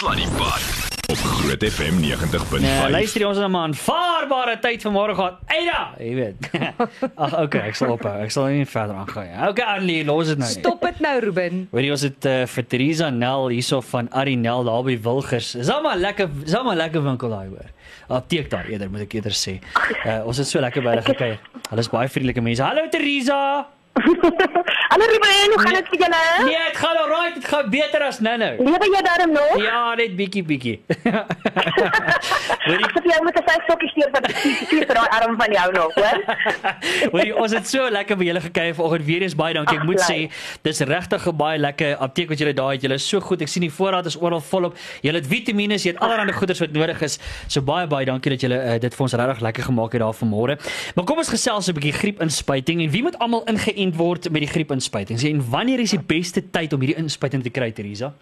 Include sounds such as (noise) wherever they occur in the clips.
Sluddy Park op Groot FM 90.5. Nee, luister ons het 'n aanvaarbare tyd vanmôre gehad. Eida, jy weet. (laughs) Ag, okay, ek sal ophou. Ek sal nie verder aangaan nie. Okay, Annelie, los dit nou. nie. Stop dit nou, Ruben. Hoor jy ons het uh, vir Teresa Nel hierso van Arinel daar by Wilgers. Is al maar lekker, is al maar lekker winkel daai hoor. Apteek daar eerder moet ek eerder sê. Uh, ons het so lekker by hulle gekuier. Hulle is baie vriendelike mense. Hallo Teresa. (laughs) Hallo Ruben, hoe gaan dit met julle? Nee, dit gaan alright, dit gaan beter as nou-nou. Lewe jy daarom nog? Ja, net bietjie bietjie. (laughs) Hoor jy Ek het jou met 'n vyf stokkies stuur wat stuur vir daai arm van jou nog, hoor? (laughs) Hoor jy, ons het so lekker by julle gekuier vanoggend. Weer eens baie dankie. Ek Ag, moet sê, dis regtig 'n baie lekker apteek wat julle daar het. Julle is so goed. Ek sien die voorraad is oral volop. Julle het vitamiene, jy het allerlei goeders wat nodig is. So baie baie dankie dat julle uh, dit vir ons regtig lekker gemaak het daar vanmôre. Maar kom ons gesels 'n bietjie griepinspuiting en wie moet almal ingeënt word met die griepinspuiting? En wanneer is die beste tyd om hierdie inspuiting te kry, Teresa?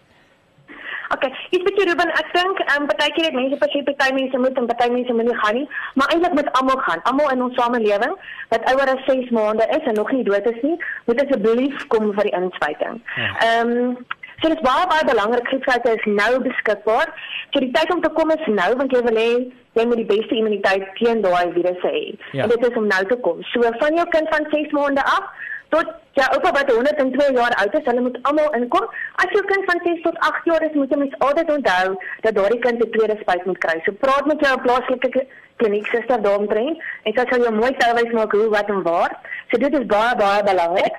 Iets bietjie Ruben, ek dink ehm um, partykeer het mense presies party mense moet en party mense moet nie gaan nie, maar eintlik moet almal gaan. Almal in ons samelewing wat ouer as 6 maande is en nog nie dood is nie, moet asseblief kom vir die inspuiting. Ja. Ehm um, so dit is baie baie belangrik griepspuite is nou beskikbaar. So die tyd om te kom is nou want jy wil hê jy moet die beste immuniteit teen daai virusse hê. Ja. En dit is om nou te kom. So van jou kind van 6 maande af tot jou oupa wat 102 jaar oud is, hulle moet almal inkom. As jou kind van 6 tot 8 jaar is, moet jy mens altyd onthou dat daardie kind 'n tweede spuit moet kry. So praat met jou plaaslike k- klinieksuster daaromtrent en sy sal jou mooi touwys maak hoe wat en waar. So dit is baie baie belangrik.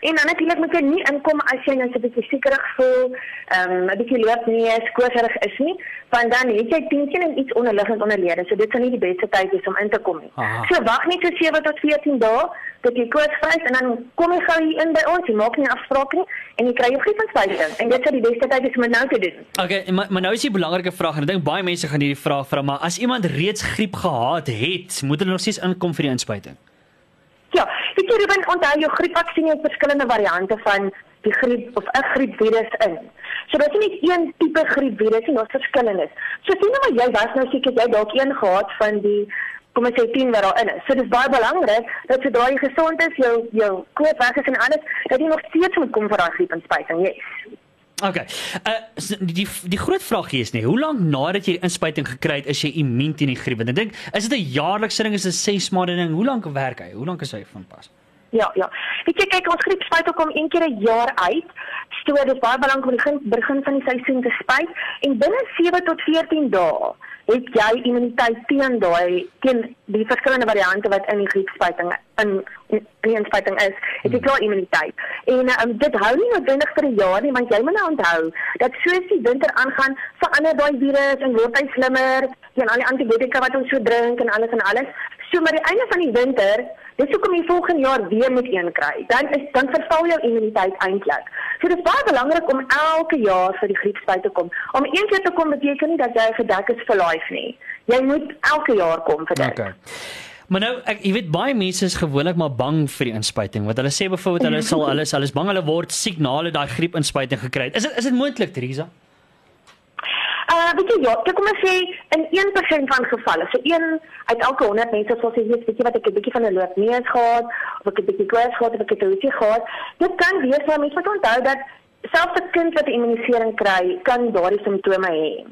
En dan natuurlik moet jy nie inkom as jy nou so 'n bietjie siekerig voel, ehm um, 'n bietjie loopneus, kooserig is nie, want dan het jy tensien en iets onderliggend onderlede. So dit sal nie die beste tyd wees om in te kom nie. Aha. So wag net so 7 tot 14 dae tot jy koors vryf en dan kom jy gou hier in by ons. Jy maak nie afspraak nie en jy kry jou griepinspuiting en dit sal die beste tyd wees om dit nou te doen. Okay, maar, maar nou is die belangrike vraag en ek dink baie mense gaan hierdie vraag vra, maar as iemand reeds griep gehad het, moet hulle nog steeds inkom vir die inspuiting? Ja, weet jy Ruben, onthou jou griepvaksin het verskillende variante van die griep of 'n griepvirus in. So dit is nie net een tipe griepvirus nie, daar's verskillendes. So sien nou maar jy was nou seker jy dalk een gehad van die kom ons sê 10 wat daarin is. So dis baie belangrik dat sodra jy gesond is, jou jou koop weg is en alles, dat jy nog steeds moet kom vir daai griepinspuiting. Yes. Okay. Uh s- die die groot vraag hier is nie, hoe lank nadat jy inspuiting gekry het is jy immuun teen die griep? Want ek dink, is dit 'n jaarlikse ding, is dit 'n 6 maande ding? Hoe lank werk hy? Hoe lank is hy van pas? Ja, ja. Weet jy, kyk, ons griepspuit kom een keer 'n jaar uit. So dis baie belangrik om die begin begin van die seisoen te spuit en binne 7 tot 14 dae het jy immuniteit teen daai teen die verskillende variante wat in die griepspuiting in in die inspuiting is. Het jy klaar immuniteit. En um, dit hou nie noodwendig vir 'n jaar nie, want jy moet nou onthou dat soos die winter aangaan, verander daai virus en word hy slimmer teen al die antibiotika wat ons so drink en alles en alles. So maar die einde van die winter Dis hoekom jy volgende jaar weer moet een kry. Dan is dan verval jou immuniteit eintlik. So dis baie belangrik om elke jaar vir die griepspuit te kom. Om een keer te kom beteken nie dat jy gedek is vir life nie. Jy moet elke jaar kom vir dit. Okay. Maar nou, ek jy weet baie mense is gewoonlik maar bang vir die inspuiting. Want hulle sê byvoorbeeld hulle sal (laughs) hulle is hulle is bang hulle word siek na hulle daai griepinspuiting gekry het. Is dit is dit moontlik, Teresa? Uh weet jy ja, kyk kom ons sê in 1% van gevalle, so een uit elke 100 mense sal sê, "Weet jy wat, ek 'n bietjie van 'n loopneus gehad, of ek 'n bietjie koors gehad, of ek 'n hoesie gehad." Dit kan wees maar mense moet onthou dat selfs 'n kind wat 'n immunisering kry, kan daardie simptome hê.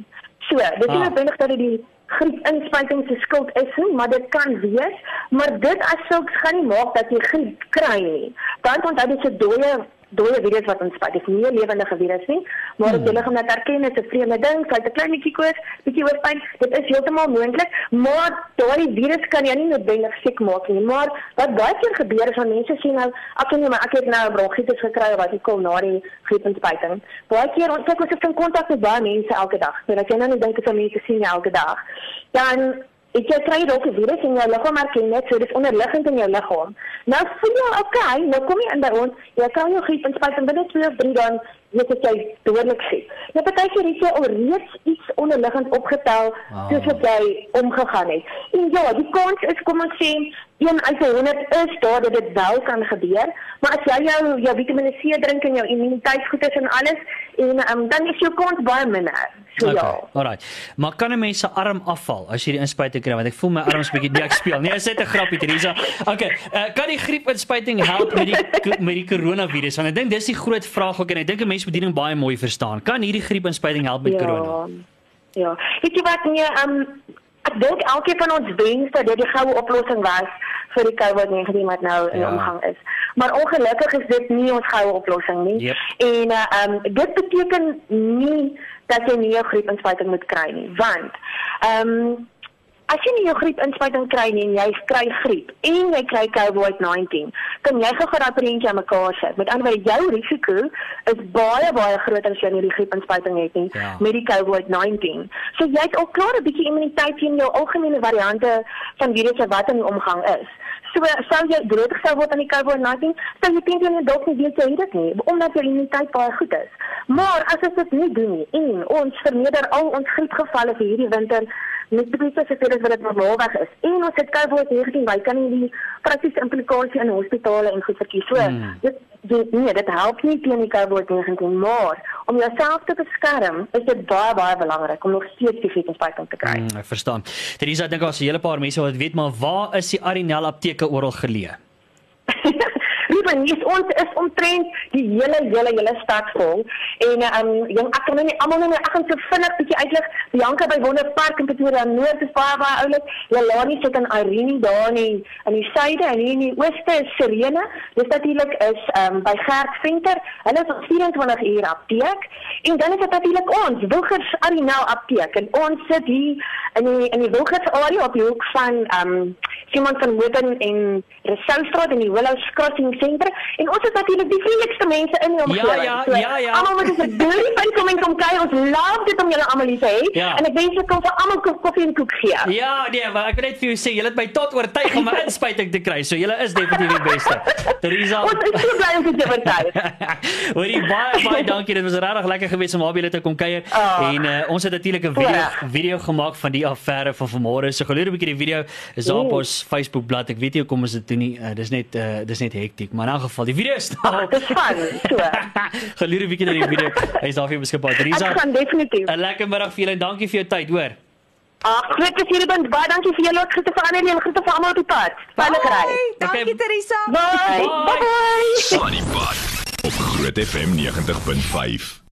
So, dit is Ah. noodwendig dat dit die griepinspuiting se skuld is nie, maar dit kan wees, maar dit as sulks gaan nie maak dat jy griep kry nie. Dan onthou dit 'n dooie dooie virus wat ons spuit. Dit is nie 'n lewendige virus nie, maar dit Hmm. hulle gaan dit erken is 'n vreemde ding, sy het 'n klein bietjie koors, bietjie hoofpyn. Dit is heeltemal moontlik, maar daai virus kan jou nie noodwendig siek maak nie. Maar wat baie keer gebeur is dat mense sê nou, ek weet nie, maar ek het nou 'n bronkietis gekry of wat ek kom na die griepinspuiting. Baie keer ons kyk ons is in kontak met baie mense elke dag. So dat jy nou nie dink dit is mense sien jou elke dag. Dan Ek jy kry dalk 'n virus in jou liggaam erken net so dis onderliggend in jou liggaam. Nou voel jy okay, nou kom jy in by ons, jy kan jou griep inspuit en binne 2 of 3 dan weet ek jy dodelik siek. Nou partykeer het jy al reeds iets onderliggend opgetel Ah. soos wat jy omgegaan het. En ja, die kans is kom ons sê 1 uit 100 is daar dat dit wel kan gebeur, maar as jy jou jou Vitamiene C drink en jou immuniteit goed is en alles en um, dan is jou kans baie minder. So ja. Okay, alright. Maar kan 'n mens se arm afval as jy die inspuiting kry want ek voel my arms bietjie nee ek speel. Nee, is dit 'n grappie Teresa? Okay, uh, kan die griepinspuiting help met die met die koronavirus? Want ek dink dis die groot vraag ook en ek dink 'n mens dit baie mooi verstaan. Kan hierdie griepinspuiting help met ja. korona? Ja. Weet jy wat nee, um ek dink elkeen van ons wens dat dit die goue oplossing was vir die COVID-19 wat nou in Ja. omgang is. Maar ongelukkig is dit nie ons goue oplossing nie. Yep. En uh, um dit beteken nie dat jy nie 'n griepinspuiting moet kry nie, want um as jy nie jou griepinspuiting kry nie en jy kry griep en jy kry COVID-19, kan jy gou daai prentjie aan mekaar sit. Met ander woorde, jou risiko is baie baie groter as jy nie die griepinspuiting het nie Ja. met die COVID-19. So jy het al klaar 'n bietjie immuniteit teen jou algemene variante van virusse wat in die omgang is. So sou jy blootgestel word aan die COVID-19, sou jy teen jou dalk nie weet jy het dit nie, omdat jou immuniteit baie goed is. Maar as ons dit nie doen nie en ons vermeerder al ons griepgevalle vir hierdie winter met soveel as wat dit normaalweg is. En ons het COVID-19, wy kan nie die praktiese implikasie in hospitale en goed verkies. So, Hmm. dit dit nee, dit help nie teen die COVID-19, maar om jouself te beskerm, is dit baie baie belangrik om nog steeds die griepinspekting te kry. Mm, ek verstaan. Teresa, ek dink daar's 'n hele paar mense wat weet maar waar is die Arinel apteke oral geleë? Yes, ons is omtrent die hele hele hele stad vol en ehm um, jong ek kan nou nie almal nou ek gaan so vinnig bietjie uitlig. Bianca by Wonderpark in Pretoria Noord is baie baie oulik. Jalani sit in Irene daar in die, in die suide en hier in die ooste is Serene. Dis natuurlik is ehm um, by Gert Venter. Hulle is op 24 uur apteek en dan is dit natuurlik ons Wilgers Arinel apteek en ons sit hier in die in die Wilgers area op die hoek van ehm um, Simon van Woden en Rousseaustraat in die Willows Crossing senter en ons is natuurlik die vriendelikste mense in die omgewing. ja, ja, ja. Almal wat ons deur van kom en kom kyk, ons love dit om julle almal te hê Ja. en ek wens ek kan vir almal ko- koffie en koek gee. Ja, nee, maar ek wil net vir jou sê, julle het my tot oortuig om 'n inspuiting te kry. So julle is definitief die beste. Teresa. Ons is so bly om dit te vertel. Hoorie baie baie dankie. Dit was regtig lekker geweest om naby julle te kom kuier. Ah. en uh, ons het natuurlik 'n video Ja. video gemaak van die affære van vanmôre. So geloer 'n bietjie die video is daar op Oeh. Ons Facebook bladsy. Ek weet nie hoekom ons dit doen nie. Uh, dis net uh, dis net hektiek, maar in elk geval die video is daar. Dis fun. So. (laughs) geloer 'n bietjie na die video. Hy's daar vir beskikbaar. Teresa. Ek gaan definitief. 'n Lekker middag vir julle en dankie vir jou tyd, hoor. Ag, groot plesier ben. Baie dankie vir julle ook groete vir Annelie en groete vir almal op die pad. Veilig ry. Dankie. Teresa. Bye. Bye. Bye. Sunny Bad op Groot FM 90.5.